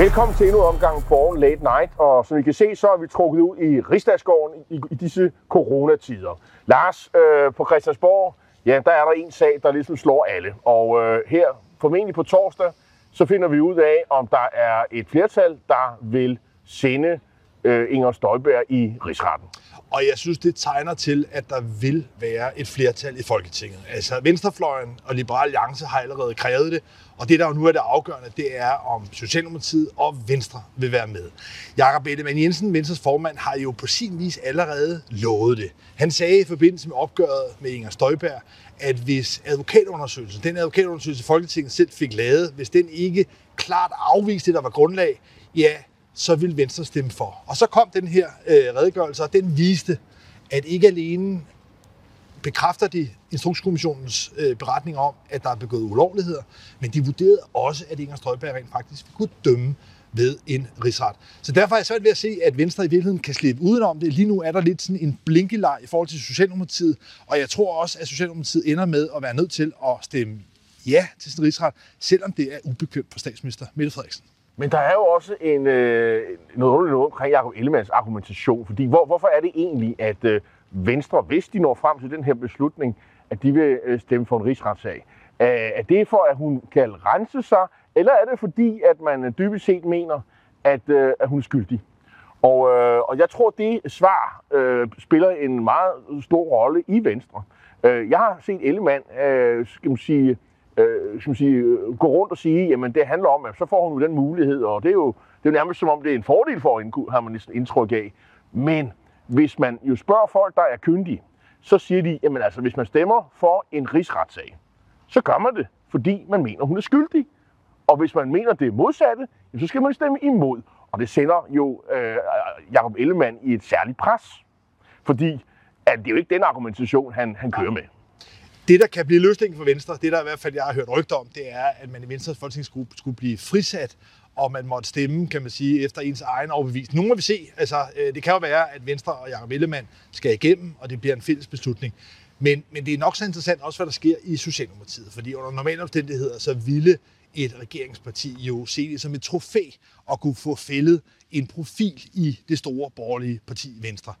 Velkommen til endnu en omgang Born Late Night, og som I kan se, så er vi trukket ud i Rigsdagsgården i, i disse coronatider. Lars, øh, på Christiansborg, ja, der er der en sag, der ligesom slår alle, og øh, her, formentlig på torsdag, så finder vi ud af, om der er et flertal, der vil sende øh, Inger Støjberg i rigsretten. Og jeg synes, det tegner til, at der vil være et flertal i Folketinget. Altså Venstrefløjen og Liberal Alliance har allerede krævet det, og det, der jo nu er det afgørende, det er, om Socialdemokratiet og Venstre vil være med. Jakob Ellemann Jensen, Venstres formand, har jo på sin vis allerede lovet det. Han sagde i forbindelse med opgøret med Inger Støjberg, at hvis advokatundersøgelsen, den advokatundersøgelse Folketinget selv fik lavet, hvis den ikke klart afviste det, der var grundlag, ja, så vil Venstre stemme for. Og så kom den her øh, redegørelse, og den viste, at ikke alene bekræfter de Instrukskommissionens øh, beretning om, at der er begået ulovligheder, men de vurderede også, at Inger Støjberg rent faktisk kunne dømme ved en rigsret. Så derfor er jeg svært ved at se, at Venstre i virkeligheden kan slippe udenom det. Lige nu er der lidt sådan en blinkeleg i forhold til Socialdemokratiet, og jeg tror også, at Socialdemokratiet ender med at være nødt til at stemme ja til sin rigsret, selvom det er ubekvemt for statsminister Mette Frederiksen. Men der er jo også en, øh, noget underligt noget omkring Jacob Ellemanns argumentation, fordi hvor, hvorfor er det egentlig, at øh, Venstre, hvis de når frem til den her beslutning, at de vil øh, stemme for en rigsretssag? Øh, er det for, at hun kan rense sig, eller er det fordi, at man øh, dybest set mener, at, øh, at hun er skyldig? Og, øh, og jeg tror, det svar øh, spiller en meget stor rolle i Venstre. Øh, jeg har set Ellemann, øh, skal man sige, øh, skal man sige, øh, gå rundt og sige, jamen det handler om, at så får hun jo den mulighed, og det er jo, det er jo nærmest som om, det er en fordel for hende, har man næsten indtryk af. Men hvis man jo spørger folk, der er kyndige, så siger de, jamen altså, hvis man stemmer for en rigsretssag, så gør man det, fordi man mener, hun er skyldig. Og hvis man mener det modsatte, så skal man stemme imod. Og det sender jo øh, Jacob Ellemann i et særligt pres. Fordi at det er jo ikke den argumentation, han, han kører med. Det, der kan blive løsningen for Venstre, det der i hvert fald, jeg har hørt rygter om, det er, at man i Venstres folketingsgruppe skulle blive frisat, og man måtte stemme, kan man sige, efter ens egen overbevisning. Nu må vi se. Altså, øh, det kan jo være, at Venstre og Jacob Ellemann skal igennem, og det bliver en fælles beslutning. Men, men det er nok så interessant også, hvad der sker i Socialdemokratiet, fordi under normale omstændigheder, så ville et regeringsparti jo se det som et trofæ at kunne få fældet en profil i det store borgerlige parti Venstre.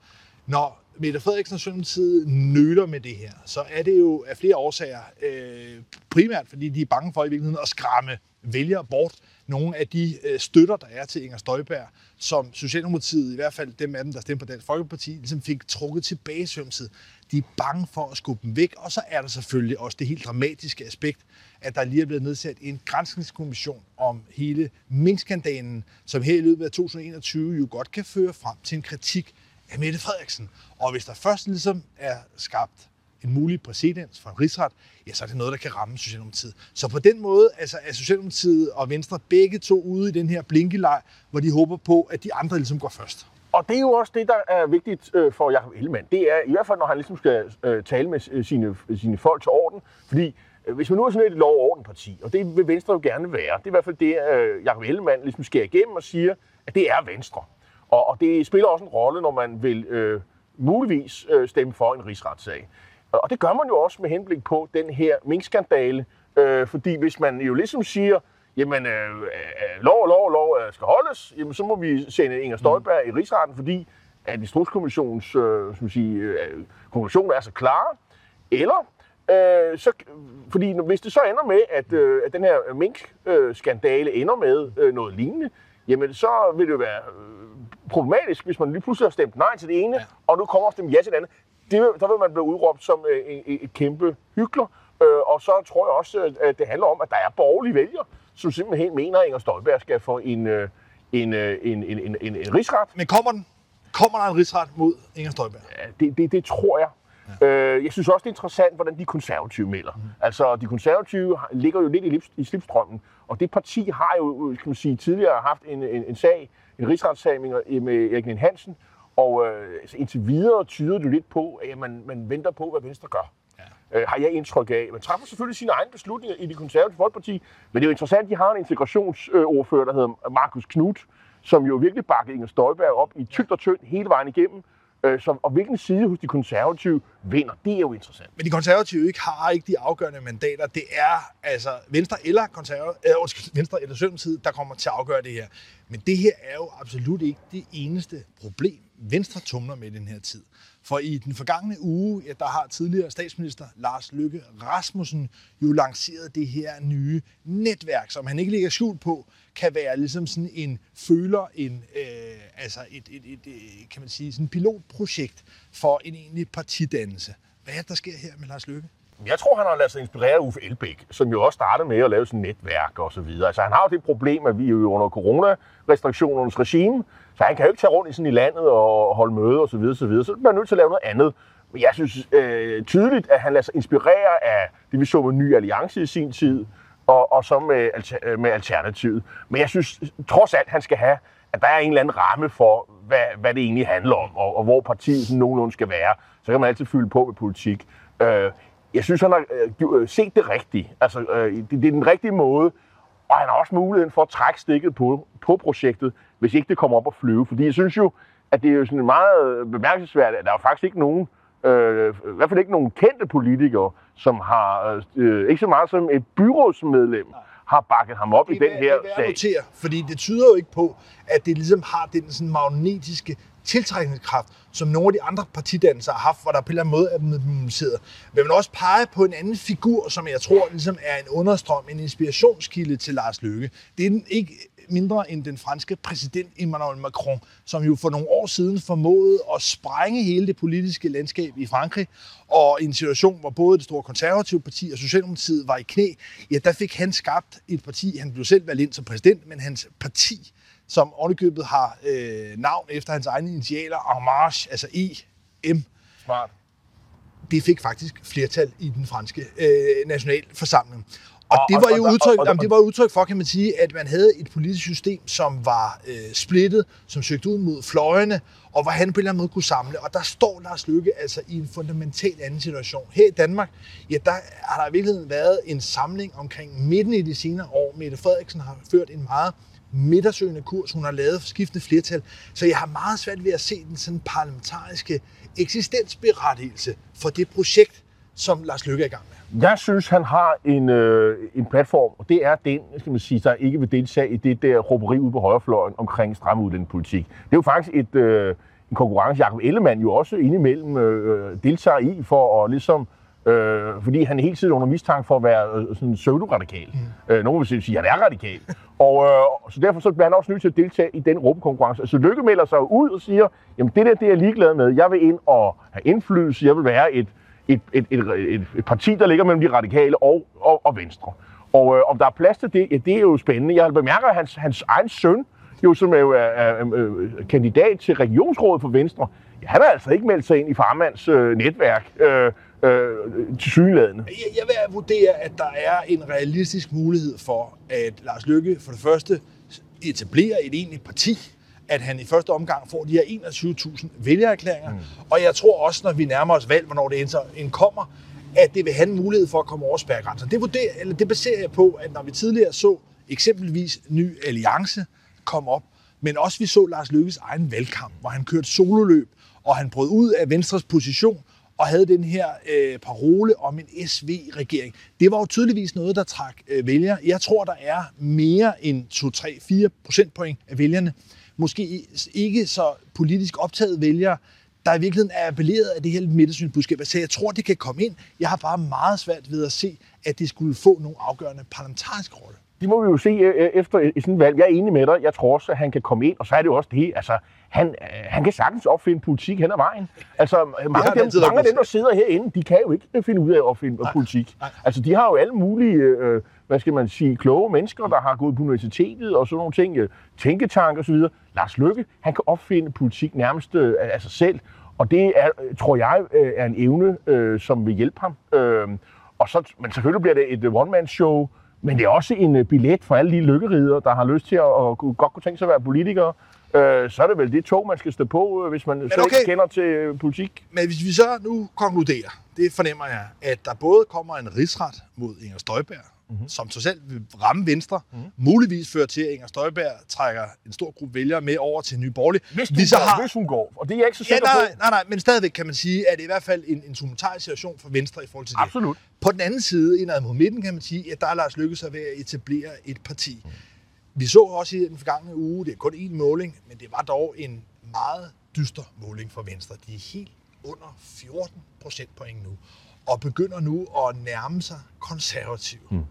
Når Mette Frederiksen og Socialdemokratiet nøler med det her, så er det jo af flere årsager. Øh, primært fordi de er bange for i virkeligheden at skræmme vælgere bort. Nogle af de øh, støtter, der er til Inger Støjberg, som Socialdemokratiet, i hvert fald dem af dem, der stemte på Dansk Folkeparti, ligesom fik trukket tilbage i De er bange for at skubbe dem væk, og så er der selvfølgelig også det helt dramatiske aspekt, at der lige er blevet nedsat en grænskningskommission om hele minkskandalen, som her i løbet af 2021 jo godt kan føre frem til en kritik af Mette Frederiksen. Og hvis der først ligesom er skabt en mulig præcedens for en rigsret, ja, så er det noget, der kan ramme Socialdemokratiet. Så på den måde altså, er Socialdemokratiet og Venstre begge to ude i den her blinkeleg, hvor de håber på, at de andre ligesom går først. Og det er jo også det, der er vigtigt øh, for Jacob Ellemann. Det er i hvert fald, når han ligesom skal øh, tale med øh, sine, sine folk til orden. Fordi hvis man nu er sådan et lov- og ordenparti, og det vil Venstre jo gerne være, det er i hvert fald det, Jacob Ellemann ligesom skærer igennem og siger, at det er Venstre. Og, og det spiller også en rolle, når man vil øh, muligvis øh, stemme for en rigsretssag. Og det gør man jo også med henblik på den her minkskandale, øh, fordi hvis man jo ligesom siger, jamen øh, øh, lov og lov og lov skal holdes, jamen så må vi sende Inger Støjberg i rigsretten, fordi at Instrukskommissionens øh, som sige, øh, konklusioner er så klare. Eller øh, så, fordi hvis det så ender med, at, øh, at den her minkskandale ender med øh, noget lignende, jamen så vil det jo være øh, problematisk, hvis man lige pludselig har stemt nej til det ene, ja. og nu kommer og stemt ja til det andet. Det, der vil man blive udråbt som øh, et, et kæmpe hykler. Øh, og så tror jeg også, at det handler om, at der er borgerlige vælgere, som simpelthen mener, at Inger Støjberg skal få en, øh, en, en, en, en, en, en rigsret. Men kommer den? Kommer der en rigsret mod Inger Støjberg? Ja, det, det, det tror jeg. Ja. Øh, jeg synes også, det er interessant, hvordan de konservative melder. Mm. Altså, de konservative ligger jo lidt i, i slipstrømmen, og det parti har jo, kan man sige, tidligere haft en, en, en sag, en rigsretssag med Erik Lien Hansen, og øh, altså, indtil videre tyder det lidt på, at man, man venter på, hvad Venstre gør. Ja. Øh, har jeg indtryk af. Man træffer selvfølgelig sine egne beslutninger i det konservative folkeparti, men det er jo interessant, at de har en integrationsordfører, der hedder Markus Knudt, som jo virkelig bakkede Inger Støjberg op i tygt og tyndt hele vejen igennem, Øh, så, og hvilken side hos de konservative vinder, det er jo interessant. Men de konservative ikke har ikke de afgørende mandater. Det er altså Venstre eller, konservative, øh, Venstre eller Søndertid, der kommer til at afgøre det her. Men det her er jo absolut ikke det eneste problem, Venstre tumler med i den her tid. For i den forgangne uge, ja, der har tidligere statsminister Lars Løkke Rasmussen jo lanceret det her nye netværk, som han ikke ligger skjult på, kan være ligesom sådan en føler, en, øh, altså et, et, et, et, kan man sige, sådan et pilotprojekt for en egentlig partidannelse. Hvad er det, der sker her med Lars Løkke? Jeg tror, han har lavet sig inspirere af Uffe Elbæk, som jo også startede med at lave sådan netværk og så videre. Altså, han har jo det problem, at vi er jo under coronarestriktionernes regime, så han kan jo ikke tage rundt i sådan i landet og holde møde og så videre, så videre. Så bliver nødt til at lave noget andet. Men jeg synes øh, tydeligt, at han lader sig inspirere af det, vi så med Ny Alliance i sin tid, og, og så med, alter, øh, med Alternativet. Men jeg synes trods alt, han skal have, at der er en eller anden ramme for, hvad, hvad det egentlig handler om, og, og hvor partiet sådan nogenlunde skal være. Så kan man altid fylde på med politik. Øh, jeg synes, han har øh, øh set det rigtigt. Altså, øh, det, det er den rigtige måde, og han har også muligheden for at trække stikket på, på projektet, hvis ikke det kommer op og flyve. Fordi jeg synes jo, at det er jo sådan meget bemærkelsesværdigt, at der er faktisk ikke nogen, øh, i hvert fald ikke nogen kendte politikere, som har, øh, ikke så meget som et byrådsmedlem, har bakket ham op det i den her det er sag. Notere, fordi det tyder jo ikke på, at det ligesom har den sådan magnetiske tiltrækningskraft, som nogle af de andre partidannelser har haft, hvor der på en eller anden måde er mobiliseret. Men man også pege på en anden figur, som jeg tror ligesom er en understrøm, en inspirationskilde til Lars Løkke. Det er ikke mindre end den franske præsident Emmanuel Macron, som jo for nogle år siden formåede at sprænge hele det politiske landskab i Frankrig, og i en situation, hvor både det store konservative parti og Socialdemokratiet var i knæ, ja, der fik han skabt et parti, han blev selv valgt ind som præsident, men hans parti, som ovenikøbet har øh, navn efter hans egne initialer, En Marche, altså E-M, Smart. det fik faktisk flertal i den franske øh, nationalforsamling. Og, Og- det var jo og- udtryk, og- og- jamen, det var udtryk for, kan man sige, at man havde et politisk system, som var øh, splittet, som søgte ud mod fløjene, og hvor han på en eller anden måde kunne samle. Og der står Lars Løkke altså i en fundamentalt anden situation. Her i Danmark, ja, der har der i virkeligheden været en samling omkring midten i de senere år. Mette Frederiksen har ført en meget midtersøgende kurs. Hun har lavet skiftende flertal. Så jeg har meget svært ved at se den sådan parlamentariske eksistensberettigelse for det projekt, som Lars Løkke er i gang med. Jeg synes, han har en, øh, en platform, og det er den, skal man sige, der ikke vil deltage i det der råberi ude på højrefløjen omkring stram udlændingepolitik. Det er jo faktisk et, øh, en konkurrence, Jacob Ellemann jo også indimellem øh, deltager i, for at ligesom Øh, fordi han er hele tiden under mistanke for at være øh, sådan pseudo-radikal. Mm. Øh, nogen vil sige, at han er radikal. og øh, så derfor så bliver han også nødt til at deltage i den råbekonkurrence. Så Lykke melder sig ud og siger, jamen det der, det er jeg ligeglad med. Jeg vil ind og have indflydelse. Jeg vil være et, et, et, et, et, et parti, der ligger mellem de radikale og, og, og venstre. Og øh, om der er plads til det, ja, det er jo spændende. Jeg bemærker, at hans, hans egen søn, jo, som er, jo er, er, er øh, kandidat til regionsrådet for Venstre, ja, han har altså ikke meldt sig ind i farmands øh, netværk øh, øh, til sygeladende. Jeg, jeg vil vurdere, at der er en realistisk mulighed for, at Lars Lykke for det første etablerer et egentligt parti, at han i første omgang får de her 21.000 vælgererklæringer. Mm. Og jeg tror også, når vi nærmer os valg, hvornår det end kommer, at det vil have en mulighed for at komme over spærregrænser. Det, vurderer, eller det baserer jeg på, at når vi tidligere så eksempelvis Ny Alliance komme op, men også vi så Lars Løkkes egen valgkamp, hvor han kørte sololøb, og han brød ud af Venstres position, og havde den her øh, parole om en SV-regering. Det var jo tydeligvis noget, der trak øh, vælgere. Jeg tror, der er mere end 2, 3, 4 procentpoint af vælgerne. Måske ikke så politisk optaget vælgere, der i virkeligheden er appelleret af det her midtersynsbudskab. Så altså, jeg tror, det kan komme ind. Jeg har bare meget svært ved at se, at det skulle få nogle afgørende parlamentariske rolle. Det må vi jo se øh, efter et sådan valg. Jeg er enig med dig. Jeg tror også, at han kan komme ind. Og så er det jo også det, altså, han, øh, han kan sagtens opfinde politik hen ad vejen. Altså, mange, af dem, altid mange af dem, der sidder herinde, de kan jo ikke finde ud af at opfinde nej, politik. Nej. Altså, de har jo alle mulige, øh, hvad skal man sige, kloge mennesker, der har gået på universitetet og sådan nogle ting, øh, tænketank og så videre. Lars Løkke, han kan opfinde politik nærmest øh, af sig selv. Og det er, tror jeg, øh, er en evne, øh, som vil hjælpe ham. Øh, og så, men selvfølgelig bliver det et one-man-show, men det er også en billet for alle de lykkerider, der har lyst til at, at godt kunne tænke sig at være politikere. Øh, så er det vel det tog, man skal stå på, hvis man så okay. ikke kender til politik. Men hvis vi så nu konkluderer, det fornemmer jeg, at der både kommer en rigsret mod Inger Støjberg, mm-hmm. som alt vil ramme Venstre, mm-hmm. muligvis føre til, at Inger Støjberg trækker en stor gruppe vælgere med over til Nye Borgerlige. Hvis hun, går, har... hvis hun går, og det er jeg ikke så sikker ja, nej, nej, nej, men stadigvæk kan man sige, at det er i hvert fald en, en tumultarisk situation for Venstre i forhold til det. Absolut. På den anden side, indad mod midten, kan man sige, at der er Lars Lykke sig ved at etablere et parti. Mm. Vi så også i den forgangne uge, det er kun én måling, men det var dog en meget dyster måling for Venstre. De er helt under 14 procentpoint nu, og begynder nu at nærme sig konservativ. Mm.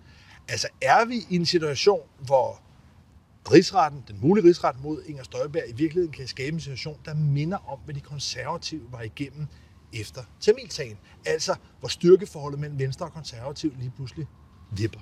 Altså er vi i en situation, hvor rigsretten, den mulige rigsret mod Inger Støjberg, i virkeligheden kan skabe en situation, der minder om, hvad de konservative var igennem efter Tamilsagen. Altså, hvor styrkeforholdet mellem Venstre og konservativ lige pludselig vipper.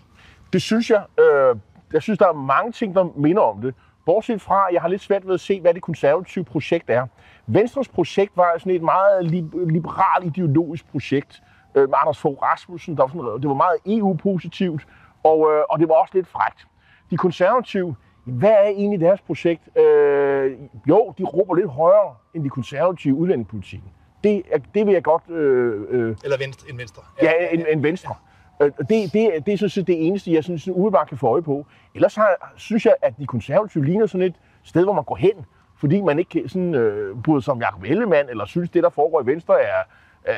Det synes jeg. Øh, jeg synes, der er mange ting, der minder om det. Bortset fra, at jeg har lidt svært ved at se, hvad det konservative projekt er. Venstres projekt var sådan et meget liberal ideologisk projekt øh, med Anders Fogh Rasmussen. Der var sådan, det var meget EU-positivt, og, øh, og det var også lidt frægt. De konservative, hvad er egentlig deres projekt? Øh, jo, de råber lidt højere end de konservative udlændingepolitikken. Det, det vil jeg godt... Øh, øh, Eller venstre, en venstre. Ja, en, en venstre. Øh, det, det, det er sådan set det eneste, jeg synes, umiddelbart kan få øje på. Ellers har, synes jeg, at de konservative ligner sådan et sted, hvor man går hen, fordi man ikke sådan, øh, bryder sig om Jacob Ellemann, eller synes, det, der foregår i Venstre, er, er,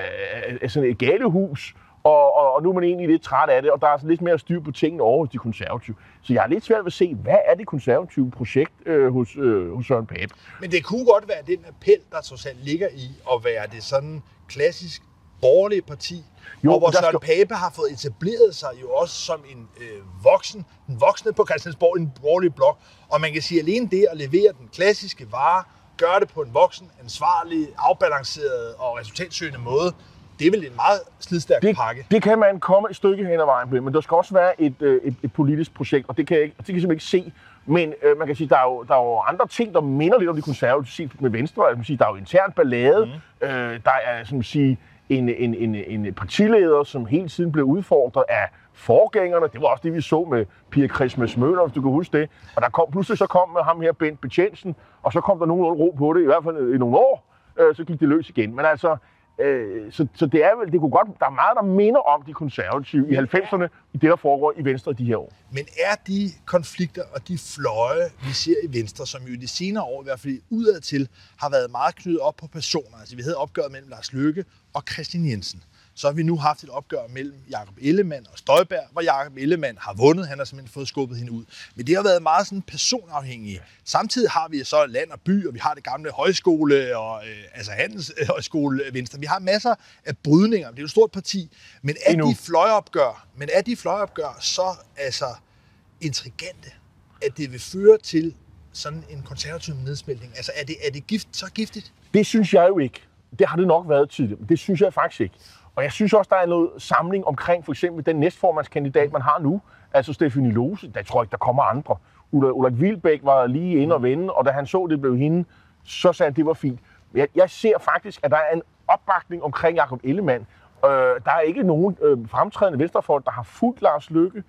er sådan et galehus, og, og, og nu er man egentlig lidt træt af det, og der er altså lidt mere styr på tingene over hos de konservative. Så jeg har lidt svært ved at se, hvad er det konservative projekt øh, hos, øh, hos Søren Pape? Men det kunne godt være den appel, der trods alt ligger i at være det sådan klassisk borgerlige parti, jo, og hvor Søren skal... Pape har fået etableret sig jo også som en øh, voksen, en voksne på Christiansborg, en borgerlig blok. Og man kan sige, at alene det at levere den klassiske vare, gøre det på en voksen, ansvarlig, afbalanceret og resultatsøgende måde, det er vel en meget slidstærk det, pakke. Det kan man komme et stykke hen ad vejen med, men der skal også være et, øh, et, et politisk projekt, og det kan jeg, ikke, det kan jeg simpelthen ikke se. Men øh, man kan sige, der er, jo, der er jo andre ting, der minder lidt om de konservative med Venstre. Altså, man sige, der er jo intern ballade. Mm. Øh, der er som sige, en, en, en, en partileder, som hele tiden blev udfordret af forgængerne. Det var også det, vi så med Pia Christmas Møller, hvis du kan huske det. Og der kom, pludselig så kom med ham her, Bent Betjensen, og så kom der nogen ro på det, i hvert fald i nogle år. Øh, så gik det løs igen. Men altså, Øh, så, så det er vel, det kunne godt, der er meget, der minder om de konservative i 90'erne, i det, der foregår i Venstre de her år. Men er de konflikter og de fløje, vi ser i Venstre, som jo i de senere år, i hvert fald udadtil, har været meget knyttet op på personer. Altså vi havde opgøret mellem Lars Løkke og Christian Jensen så har vi nu haft et opgør mellem Jakob Ellemann og Støjberg, hvor Jakob Ellemann har vundet. Han har simpelthen fået skubbet hende ud. Men det har været meget sådan personafhængigt. Samtidig har vi så land og by, og vi har det gamle højskole og øh, altså handelshøjskole øh, Venstre. Vi har masser af brydninger. Det er jo et stort parti. Men er de fløjeopgør, men er de fløjeopgør så altså intrigante, at det vil føre til sådan en konservativ nedsmeltning? Altså er det, er det gift, så giftigt? Det synes jeg jo ikke. Det har det nok været tidligere, men det synes jeg faktisk ikke. Og jeg synes også, der er noget samling omkring for eksempel den næstformandskandidat, man har nu, altså Stefanie Lose. Der tror jeg ikke, der kommer andre. Ulla, Ulla Vilbæk var lige inde og vende, og da han så, det blev hende, så sagde han, det var fint. Jeg, jeg ser faktisk, at der er en opbakning omkring Jakob Ellemann. Øh, der er ikke nogen øh, fremtrædende venstrefolk, der har fuldt Lars Lykke.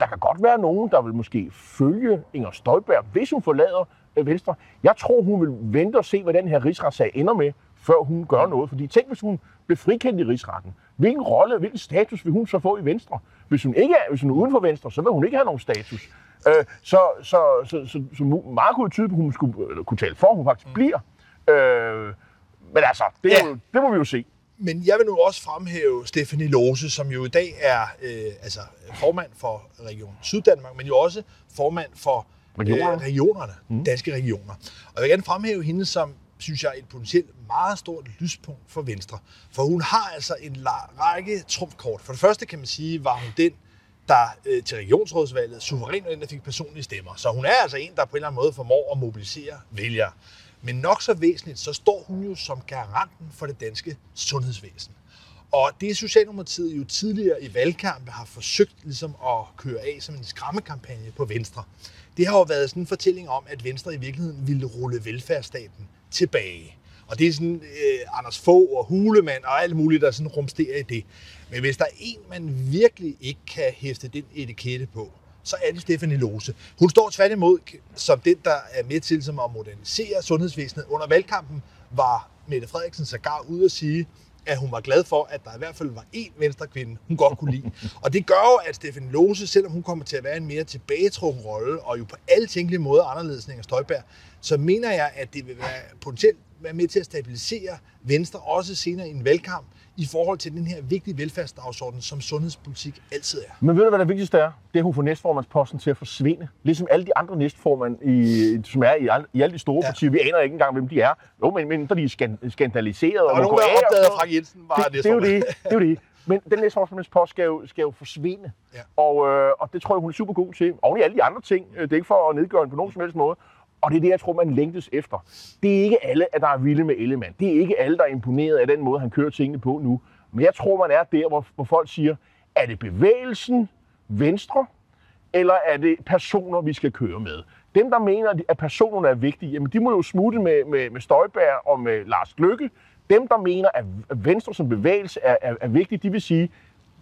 Der kan godt være nogen, der vil måske følge Inger Støjberg, hvis hun forlader øh, Venstre. Jeg tror, hun vil vente og se, hvad den her rigsretssag ender med, før hun gør noget. Fordi tænk, hvis hun blev frikendt i rigsretten. Hvilken rolle, hvilken status vil hun så få i Venstre? Hvis hun ikke er, hvis hun er uden for Venstre, så vil hun ikke have nogen status. Øh, så, så, så, så, så meget kunne tyde på, at hun skulle, eller, kunne tale for, at hun faktisk mm. bliver. Øh, men altså, det, ja. jo, det må vi jo se. Men jeg vil nu også fremhæve Stefanie Lose, som jo i dag er øh, altså formand for Region Syddanmark, men jo også formand for regionerne, øh, regionerne mm. danske regioner. Og jeg vil gerne fremhæve hende som synes jeg, et potentielt meget stort lyspunkt for Venstre. For hun har altså en række trumfkort. For det første kan man sige, var hun den, der øh, til regionsrådsvalget suverænt den, der fik personlige stemmer. Så hun er altså en, der på en eller anden måde formår at mobilisere vælgere. Men nok så væsentligt, så står hun jo som garanten for det danske sundhedsvæsen. Og det Socialdemokratiet jo tidligere i valgkampe har forsøgt ligesom at køre af som en skræmmekampagne på Venstre. Det har jo været sådan en fortælling om, at Venstre i virkeligheden ville rulle velfærdsstaten tilbage. Og det er sådan øh, Anders Fogh og Hulemand og alt muligt, der sådan rumsterer i det. Men hvis der er en, man virkelig ikke kan hæfte den etikette på, så er det Stefanie Lose. Hun står tværtimod som den, der er med til som at modernisere sundhedsvæsenet. Under valgkampen var Mette Frederiksen sågar ude at sige, at hun var glad for, at der i hvert fald var én venstrekvinde, hun godt kunne lide. Og det gør jo, at Stefan Lose, selvom hun kommer til at være en mere tilbagetrukken rolle, og jo på alle tænkelige måder anderledes end Inger Støjberg, så mener jeg, at det vil være potentielt være med til at stabilisere Venstre, også senere i en valgkamp, i forhold til den her vigtige velfærdsdagsorden, som sundhedspolitik altid er. Men ved du, hvad det vigtigste er? Det er, at hun får næstformandsposten til at forsvinde. Ligesom alle de andre næstformand, i, som er i, al, i alle de store ja. partier. Vi aner ikke engang, hvem de er. Jo, men, men de er skan, skandaliseret. Og, og nogen, der opdagede, at Frank Jensen var det, det, er jo det, det er jo det. Men den næstformandspost skal jo, skal jo forsvinde. Ja. Og, øh, og det tror jeg, hun er super god til. Oven i alle de andre ting. Det er ikke for at nedgøre hende på nogen som helst måde. Og det er det, jeg tror, man længtes efter. Det er ikke alle, der er vilde med Ellemann. Det er ikke alle, der er imponeret af den måde, han kører tingene på nu. Men jeg tror, man er der, hvor, hvor folk siger, er det bevægelsen venstre, eller er det personer, vi skal køre med? Dem, der mener, at personerne er vigtige, jamen de må jo smutte med, med, med Støjbær og med Lars Lykke. Dem, der mener, at Venstre som bevægelse er, er, er vigtig, de vil sige,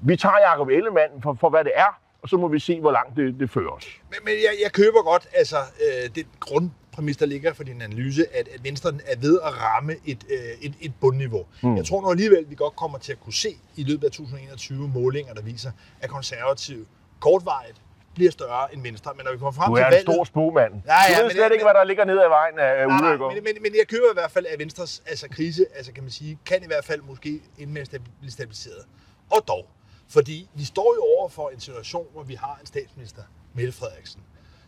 vi tager Jacob Ellemann for, for hvad det er, og så må vi se, hvor langt det, det fører os. Men, men jeg, jeg køber godt altså, øh, det grundpræmis, der ligger for din analyse, at, at Venstre er ved at ramme et, øh, et, et bundniveau. Hmm. Jeg tror nu alligevel, vi godt kommer til at kunne se i løbet af 2021 målinger, der viser, at konservativ kortvarigt bliver større end Venstre. Men når vi kommer frem du til er valget... en stor spogmand. Ja, ja, du ved slet men, ikke, hvad der ligger nede ad vejen af nej, ulykker. Men, men, men, jeg køber i hvert fald, at Venstres altså, krise, altså, kan man sige, kan i hvert fald måske ende med at blive stabiliseret. Og dog, fordi vi står jo over for en situation, hvor vi har en statsminister, Mette Frederiksen,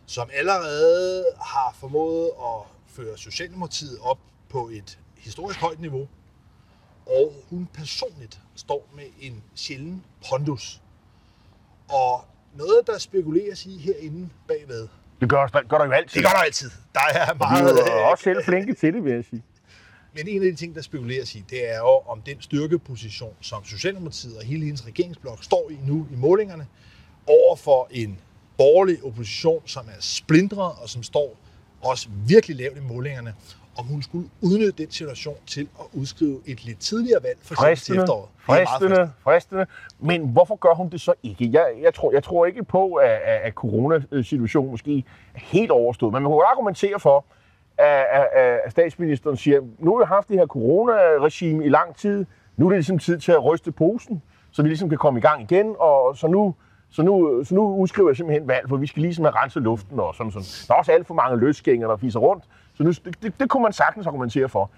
som allerede har formået at føre Socialdemokratiet op på et historisk højt niveau, og hun personligt står med en sjælden pondus. Og noget, der spekuleres i herinde bagved. Det gør, gør der jo altid. Det gør der altid. Der er meget... Vi er også selv flinke til det, vil jeg sige. Men en af de ting, der spekuleres i, det er jo om den styrkeposition, som Socialdemokratiet og hele hendes regeringsblok står i nu i målingerne, over for en borgerlig opposition, som er splindret og som står også virkelig lavt i målingerne, om hun skulle udnytte den situation til at udskrive et lidt tidligere valg, for eksempel til efteråret. Fristende, fristende. Men hvorfor gør hun det så ikke? Jeg, jeg, tror, jeg tror ikke på, at, at coronasituationen måske er helt overstået, men man kunne argumentere for, at, at, at statsministeren siger, nu har vi haft det her coronaregime i lang tid, nu er det ligesom tid til at ryste posen, så vi ligesom kan komme i gang igen, og så nu, så nu, så nu udskriver jeg simpelthen valg, for vi skal ligesom have renset luften og sådan sådan. Der er også alt for mange løsgængere, der fiser rundt, så nu, det, det, det kunne man sagtens argumentere for.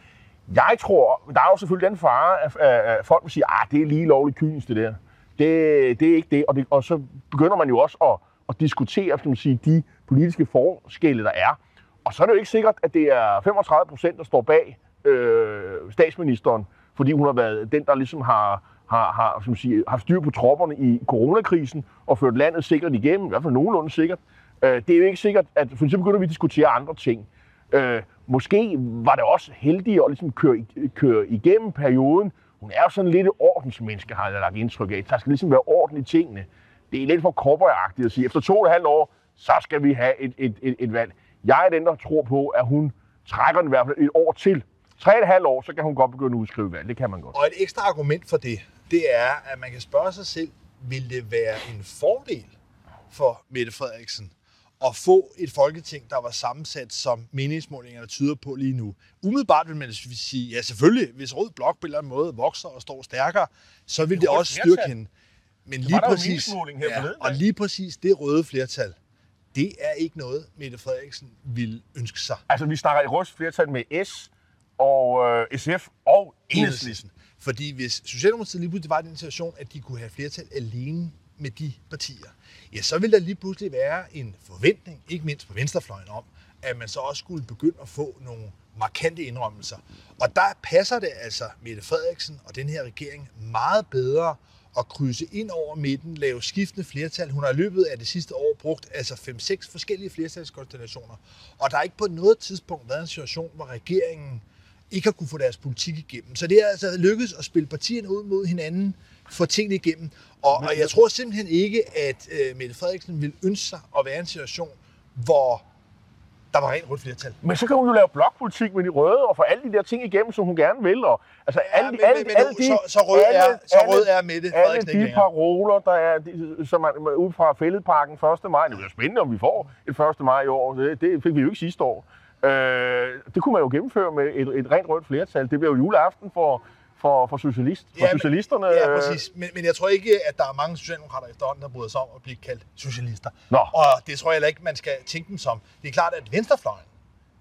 Jeg tror, der er jo selvfølgelig den fare, at, at folk vil sige, at det er lige lovligt kynisk det der. Det, det er ikke det. Og, det. og så begynder man jo også at, at diskutere skal man sige, de politiske forskelle, der er. Og så er det jo ikke sikkert, at det er 35 procent, der står bag øh, statsministeren, fordi hun har været den, der ligesom har, har, har som siger, haft styr på tropperne i coronakrisen og ført landet sikkert igennem, i hvert fald nogenlunde sikkert. Øh, det er jo ikke sikkert, at for eksempel begynder vi at diskutere andre ting. Øh, måske var det også heldigt at ligesom køre, køre igennem perioden. Hun er jo sådan lidt et ordensmenneske, har jeg lagt indtryk af. Der skal ligesom være orden i tingene. Det er lidt for korporagtigt at sige, efter to og et halvt år, så skal vi have et, et, et, et valg. Jeg er den, der tror på, at hun trækker den i hvert fald et år til. Tre og et halvt år, så kan hun godt begynde at udskrive valg. Det kan man godt. Og et ekstra argument for det, det er, at man kan spørge sig selv, vil det være en fordel for Mette Frederiksen at få et folketing, der var sammensat, som meningsmålingerne tyder på lige nu. Umiddelbart vil man sige, ja selvfølgelig, hvis Rød Blok på en eller anden måde vokser og står stærkere, så vil det, det også styrke hende. Men lige præcis, her ja, og lige præcis det røde flertal, det er ikke noget, Mette Frederiksen vil ønske sig. Altså, vi snakker i rødt flertal med S og øh, SF og Enhedslisten. Fordi hvis Socialdemokratiet lige pludselig var i den situation, at de kunne have flertal alene med de partier, ja, så vil der lige pludselig være en forventning, ikke mindst på venstrefløjen om, at man så også skulle begynde at få nogle markante indrømmelser. Og der passer det altså Mette Frederiksen og den her regering meget bedre at krydse ind over midten, lave skiftende flertal. Hun har i løbet af det sidste år brugt altså 5-6 forskellige flertalskonstellationer. Og der har ikke på noget tidspunkt været en situation, hvor regeringen ikke har kunne få deres politik igennem. Så det er altså lykkedes at spille partierne ud mod hinanden, få tingene igennem. Og, og jeg tror simpelthen ikke, at øh, Mette Frederiksen vil ønske sig at være i en situation, hvor der var rent rødt flertal. Men så kan hun jo lave blokpolitik med de røde og få alle de der ting igennem, som hun gerne vil. Og, altså, ja, alle, men, alle, men, alle de, så, så rød alle, er, så rød er Mette Alle de paroler, der er, de, som er ude fra Fælledparken 1. maj. Det bliver spændende, om vi får et 1. maj i år. Det, det fik vi jo ikke sidste år. Øh, det kunne man jo gennemføre med et, et rent rødt flertal. Det bliver jo juleaften for, for, for, socialist, for Ja, men- socialisterne. Ja, øh, præcis. Men, men jeg tror ikke, at der er mange socialdemokrater efterhånden, der bryder sig om at blive kaldt socialister. Nå. Og det tror jeg heller ikke, man skal tænke dem som. Det er klart, at venstrefløjen,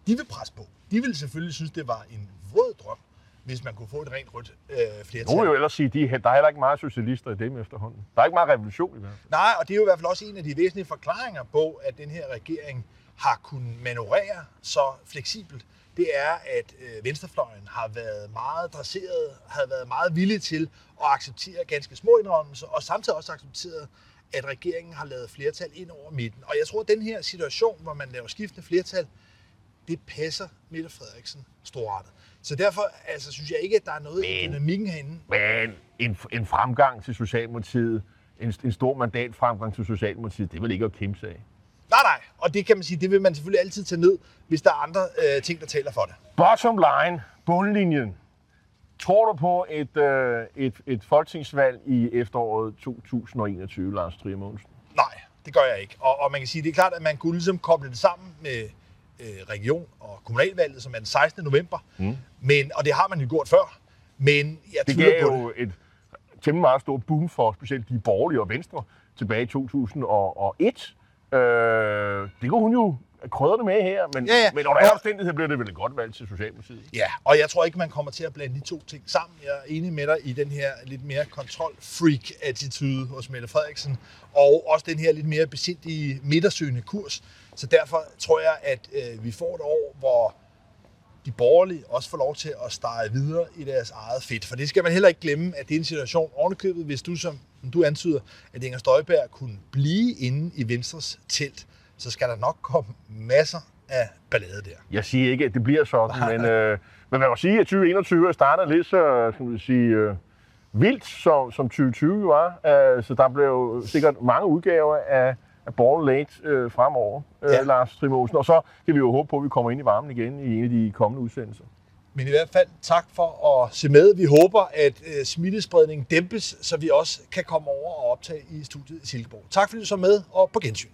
de vil presse på. De vil selvfølgelig synes, det var en våd drøm, hvis man kunne få et rent rødt øh, flertal. Nu vil jo ellers sige, de, der er heller ikke meget socialister i dem efterhånden. Der er ikke meget revolution i hvert fald. Nej, og det er jo i hvert fald også en af de væsentlige forklaringer på, at den her regering har kunnet manøvrere så fleksibelt. Det er, at øh, venstrefløjen har været meget dresseret, har været meget villig til at acceptere ganske små indrømmelser, og samtidig også accepteret, at regeringen har lavet flertal ind over midten. Og jeg tror, at den her situation, hvor man laver skiftende flertal, det passer Mette Frederiksen storartet. Så derfor altså, synes jeg ikke, at der er noget i Men- dynamikken herinde. Men en, en fremgang til Socialdemokratiet, en, en stor mandatfremgang til Socialdemokratiet, det er vel ikke at kæmpe sig af. Nej, nej, og det kan man sige, det vil man selvfølgelig altid tage ned, hvis der er andre øh, ting, der taler for det. Bottom line, bundlinjen. Tror du på et, øh, et, et folketingsvalg i efteråret 2021, Lars Trier Mogensen? Nej, det gør jeg ikke. Og, og man kan sige, det er klart, at man kunne ligesom koble det sammen med øh, region- og kommunalvalget, som er den 16. november. Mm. Men, og det har man jo gjort før. Men jeg Det gav på jo et temmelig meget stort boom for specielt de borgerlige og venstre tilbage i 2001. Øh, det kunne hun jo det med her, men, Ja, ja. men under alle omstændigheder bliver det vel et godt valg til Socialdemokratiet. Ja, og jeg tror ikke, man kommer til at blande de to ting sammen. Jeg er enig med dig i den her lidt mere kontrol-freak-attitude hos Mette Frederiksen, og også den her lidt mere besindige midtersøgende kurs. Så derfor tror jeg, at øh, vi får et år, hvor de borgerlige også får lov til at stege videre i deres eget fedt. For det skal man heller ikke glemme, at det er en situation ovenikøbet, hvis du, som, som du antyder, at Inger Støjberg kunne blive inde i Venstres telt, så skal der nok komme masser af ballade der. Jeg siger ikke, at det bliver sådan, men, øh, men man må sige, at 2021 starter lidt så, skal vi sige, øh, vildt, som, som 2020 var. Øh, så der blev sikkert mange udgaver af, af Ball Late øh, fremover, øh, ja. Lars Trimosen. Og så kan vi jo håbe på, at vi kommer ind i varmen igen i en af de kommende udsendelser. Men i hvert fald tak for at se med. Vi håber, at øh, smittespredningen dæmpes, så vi også kan komme over og optage i studiet i Silkeborg. Tak fordi du så med, og på gensyn.